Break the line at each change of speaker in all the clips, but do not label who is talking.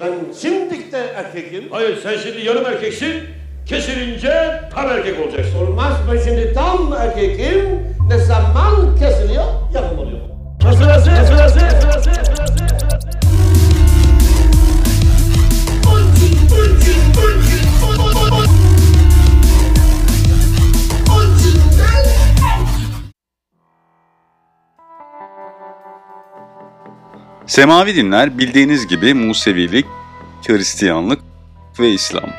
Ben şimdi de erkekim.
Hayır sen şimdi yarım erkeksin. Kesilince tam erkek olacaksın.
Olmaz ben şimdi tam erkekim. Ne zaman kesiliyor yapım oluyor.
Sırası sırası
Semavi dinler bildiğiniz gibi Musevilik, Hristiyanlık ve İslam.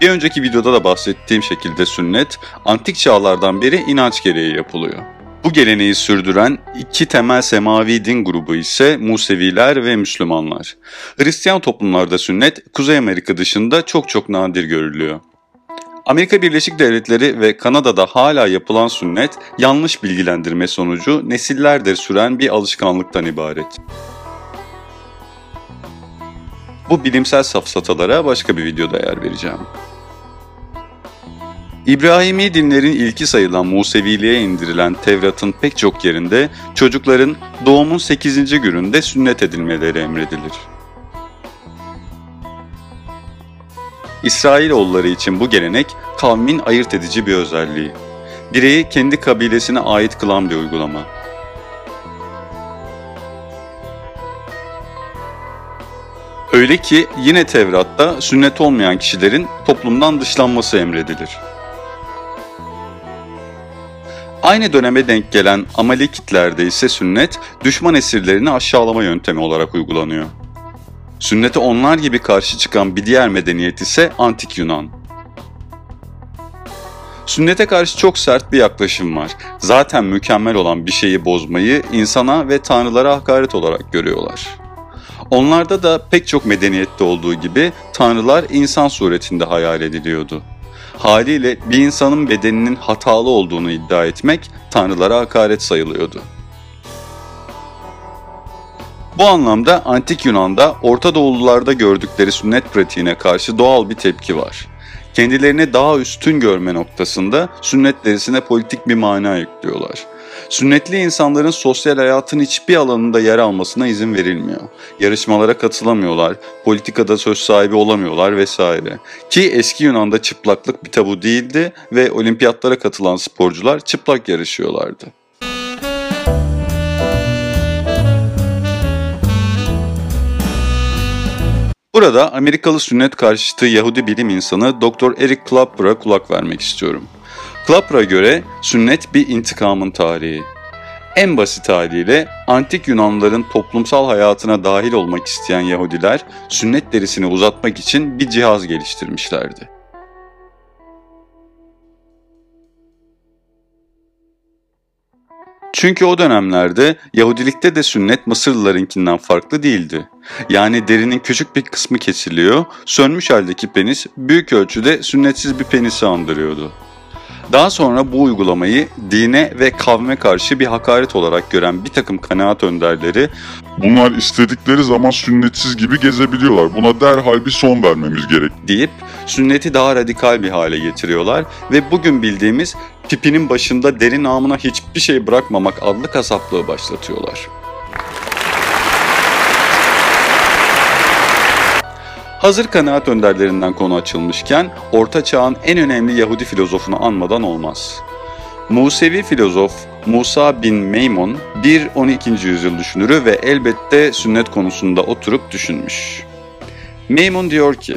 Bir önceki videoda da bahsettiğim şekilde sünnet, antik çağlardan beri inanç gereği yapılıyor. Bu geleneği sürdüren iki temel semavi din grubu ise Museviler ve Müslümanlar. Hristiyan toplumlarda sünnet, Kuzey Amerika dışında çok çok nadir görülüyor. Amerika Birleşik Devletleri ve Kanada'da hala yapılan sünnet, yanlış bilgilendirme sonucu nesillerdir süren bir alışkanlıktan ibaret. Bu bilimsel safsatalara başka bir videoda yer vereceğim. İbrahimi dinlerin ilki sayılan Museviliğe indirilen Tevrat'ın pek çok yerinde çocukların doğumun 8. gününde sünnet edilmeleri emredilir. İsrailoğulları için bu gelenek kavmin ayırt edici bir özelliği. Bireyi kendi kabilesine ait kılan bir uygulama. Öyle ki yine Tevrat'ta sünnet olmayan kişilerin toplumdan dışlanması emredilir. Aynı döneme denk gelen Amalekitlerde ise sünnet, düşman esirlerini aşağılama yöntemi olarak uygulanıyor. Sünnete onlar gibi karşı çıkan bir diğer medeniyet ise Antik Yunan. Sünnete karşı çok sert bir yaklaşım var. Zaten mükemmel olan bir şeyi bozmayı insana ve tanrılara hakaret olarak görüyorlar. Onlarda da pek çok medeniyette olduğu gibi tanrılar insan suretinde hayal ediliyordu. Haliyle bir insanın bedeninin hatalı olduğunu iddia etmek tanrılara hakaret sayılıyordu. Bu anlamda Antik Yunan'da Orta Doğulularda gördükleri sünnet pratiğine karşı doğal bir tepki var. Kendilerini daha üstün görme noktasında sünnet derisine politik bir mana yüklüyorlar. Sünnetli insanların sosyal hayatın hiçbir alanında yer almasına izin verilmiyor. Yarışmalara katılamıyorlar, politikada söz sahibi olamıyorlar vesaire. Ki eski Yunan'da çıplaklık bir tabu değildi ve olimpiyatlara katılan sporcular çıplak yarışıyorlardı. Burada Amerikalı sünnet karşıtı Yahudi bilim insanı Dr. Eric Klapper'a kulak vermek istiyorum. Klapper'a göre sünnet bir intikamın tarihi. En basit haliyle antik Yunanlıların toplumsal hayatına dahil olmak isteyen Yahudiler sünnet derisini uzatmak için bir cihaz geliştirmişlerdi. Çünkü o dönemlerde Yahudilikte de sünnet Mısırlılarınkinden farklı değildi. Yani derinin küçük bir kısmı kesiliyor, sönmüş haldeki penis büyük ölçüde sünnetsiz bir penisi andırıyordu. Daha sonra bu uygulamayı dine ve kavme karşı bir hakaret olarak gören bir takım kanaat önderleri
Bunlar istedikleri zaman sünnetsiz gibi gezebiliyorlar. Buna derhal bir son vermemiz gerek.
deyip sünneti daha radikal bir hale getiriyorlar ve bugün bildiğimiz pipinin başında deri namına hiçbir şey bırakmamak adlı kasaplığı başlatıyorlar. Hazır kanaat önderlerinden konu açılmışken Orta Çağ'ın en önemli Yahudi filozofunu anmadan olmaz. Musevi filozof Musa bin Meymun 1-12. yüzyıl düşünürü ve elbette sünnet konusunda oturup düşünmüş. Meymun diyor ki,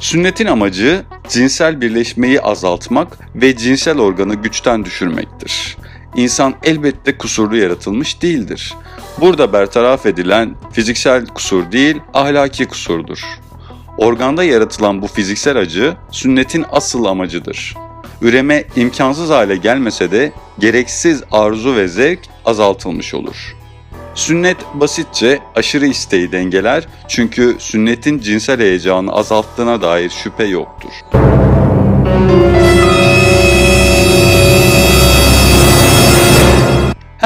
Sünnetin amacı cinsel birleşmeyi azaltmak ve cinsel organı güçten düşürmektir. İnsan elbette kusurlu yaratılmış değildir. Burada bertaraf edilen fiziksel kusur değil, ahlaki kusurdur. Organda yaratılan bu fiziksel acı sünnetin asıl amacıdır. Üreme imkansız hale gelmese de gereksiz arzu ve zevk azaltılmış olur. Sünnet basitçe aşırı isteği dengeler çünkü sünnetin cinsel heyecanı azalttığına dair şüphe yoktur.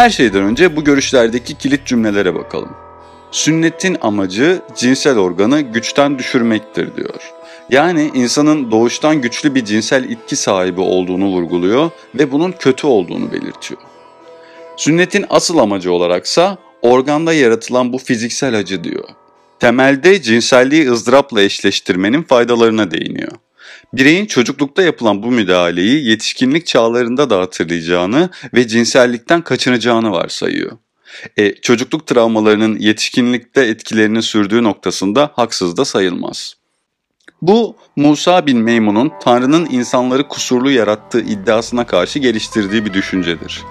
Her şeyden önce bu görüşlerdeki kilit cümlelere bakalım. Sünnetin amacı cinsel organı güçten düşürmektir diyor. Yani insanın doğuştan güçlü bir cinsel itki sahibi olduğunu vurguluyor ve bunun kötü olduğunu belirtiyor. Sünnetin asıl amacı olaraksa organda yaratılan bu fiziksel acı diyor. Temelde cinselliği ızdırapla eşleştirmenin faydalarına değiniyor. Bireyin çocuklukta yapılan bu müdahaleyi yetişkinlik çağlarında da hatırlayacağını ve cinsellikten kaçınacağını varsayıyor. E, çocukluk travmalarının yetişkinlikte etkilerini sürdüğü noktasında haksız da sayılmaz. Bu Musa bin Meymun'un Tanrı'nın insanları kusurlu yarattığı iddiasına karşı geliştirdiği bir düşüncedir.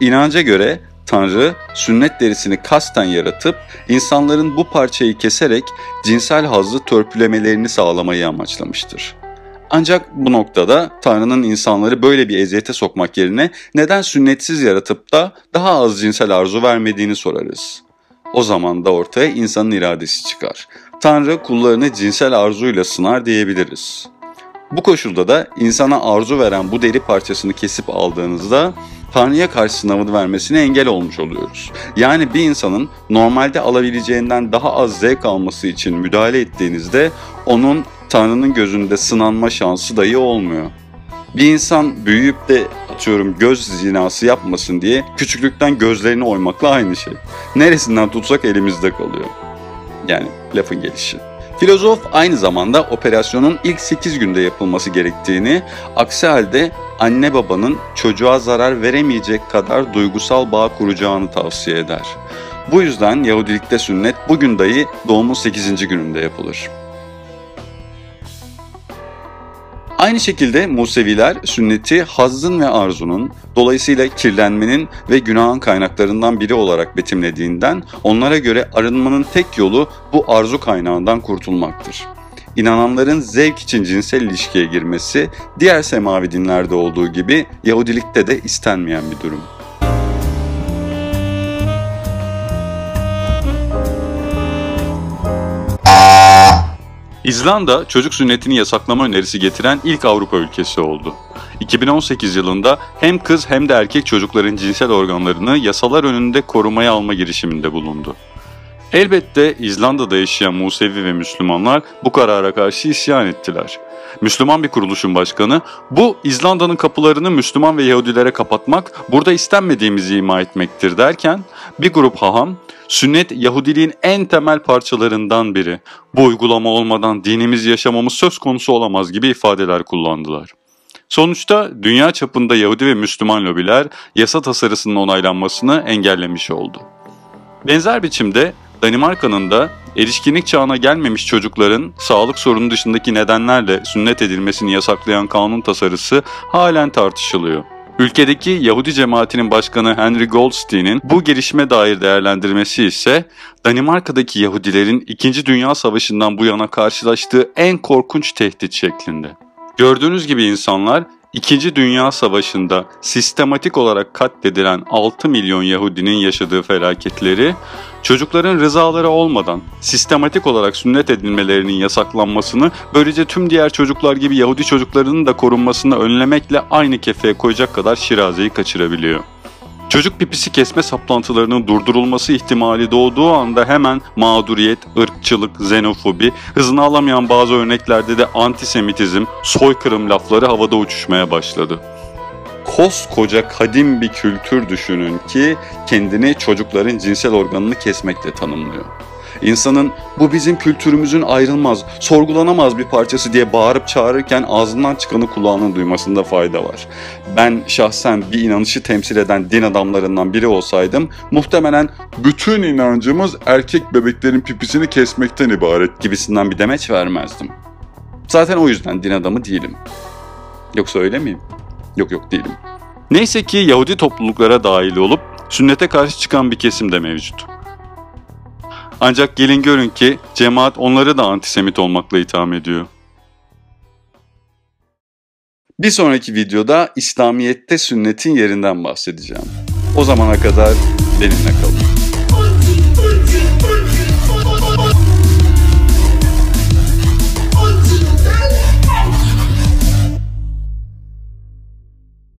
İnanca göre Tanrı sünnet derisini kasten yaratıp insanların bu parçayı keserek cinsel hazzı törpülemelerini sağlamayı amaçlamıştır. Ancak bu noktada Tanrı'nın insanları böyle bir eziyete sokmak yerine neden sünnetsiz yaratıp da daha az cinsel arzu vermediğini sorarız. O zaman da ortaya insanın iradesi çıkar. Tanrı kullarını cinsel arzuyla sınar diyebiliriz. Bu koşulda da insana arzu veren bu deri parçasını kesip aldığınızda Tanrı'ya karşı sınavını vermesine engel olmuş oluyoruz. Yani bir insanın normalde alabileceğinden daha az zevk alması için müdahale ettiğinizde onun Tanrı'nın gözünde sınanma şansı dahi olmuyor. Bir insan büyüyüp de atıyorum göz zinası yapmasın diye küçüklükten gözlerini oymakla aynı şey. Neresinden tutsak elimizde kalıyor. Yani lafın gelişi. Filozof aynı zamanda operasyonun ilk 8 günde yapılması gerektiğini, aksi halde anne babanın çocuğa zarar veremeyecek kadar duygusal bağ kuracağını tavsiye eder. Bu yüzden Yahudilikte sünnet bugün dahi doğumun 8. gününde yapılır. Aynı şekilde Museviler sünneti hazzın ve arzunun, dolayısıyla kirlenmenin ve günahın kaynaklarından biri olarak betimlediğinden onlara göre arınmanın tek yolu bu arzu kaynağından kurtulmaktır. İnananların zevk için cinsel ilişkiye girmesi diğer semavi dinlerde olduğu gibi Yahudilikte de istenmeyen bir durum. İzlanda çocuk sünnetini yasaklama önerisi getiren ilk Avrupa ülkesi oldu. 2018 yılında hem kız hem de erkek çocukların cinsel organlarını yasalar önünde korumaya alma girişiminde bulundu. Elbette İzlanda'da yaşayan Musevi ve Müslümanlar bu karara karşı isyan ettiler. Müslüman bir kuruluşun başkanı, bu İzlanda'nın kapılarını Müslüman ve Yahudilere kapatmak, burada istenmediğimizi ima etmektir derken, bir grup haham, sünnet Yahudiliğin en temel parçalarından biri, bu uygulama olmadan dinimizi yaşamamız söz konusu olamaz gibi ifadeler kullandılar. Sonuçta dünya çapında Yahudi ve Müslüman lobiler yasa tasarısının onaylanmasını engellemiş oldu. Benzer biçimde Danimarka'nın da erişkinlik çağına gelmemiş çocukların sağlık sorunu dışındaki nedenlerle sünnet edilmesini yasaklayan kanun tasarısı halen tartışılıyor. Ülkedeki Yahudi cemaatinin başkanı Henry Goldstein'in bu gelişme dair değerlendirmesi ise Danimarka'daki Yahudilerin 2. Dünya Savaşı'ndan bu yana karşılaştığı en korkunç tehdit şeklinde. Gördüğünüz gibi insanlar İkinci Dünya Savaşı'nda sistematik olarak katledilen 6 milyon Yahudinin yaşadığı felaketleri, çocukların rızaları olmadan sistematik olarak sünnet edilmelerinin yasaklanmasını, böylece tüm diğer çocuklar gibi Yahudi çocuklarının da korunmasını önlemekle aynı kefeye koyacak kadar şirazeyi kaçırabiliyor. Çocuk pipisi kesme saplantılarının durdurulması ihtimali doğduğu anda hemen mağduriyet, ırkçılık, xenofobi, hızını alamayan bazı örneklerde de antisemitizm, soykırım lafları havada uçuşmaya başladı. Koskoca kadim bir kültür düşünün ki kendini çocukların cinsel organını kesmekle tanımlıyor. İnsanın bu bizim kültürümüzün ayrılmaz, sorgulanamaz bir parçası diye bağırıp çağırırken ağzından çıkanı kulağının duymasında fayda var. Ben şahsen bir inanışı temsil eden din adamlarından biri olsaydım muhtemelen bütün inancımız erkek bebeklerin pipisini kesmekten ibaret gibisinden bir demeç vermezdim. Zaten o yüzden din adamı değilim. Yoksa öyle miyim? Yok yok değilim. Neyse ki Yahudi topluluklara dahil olup sünnete karşı çıkan bir kesim de mevcut. Ancak gelin görün ki cemaat onları da antisemit olmakla itham ediyor. Bir sonraki videoda İslamiyet'te sünnetin yerinden bahsedeceğim. O zamana kadar benimle kalın.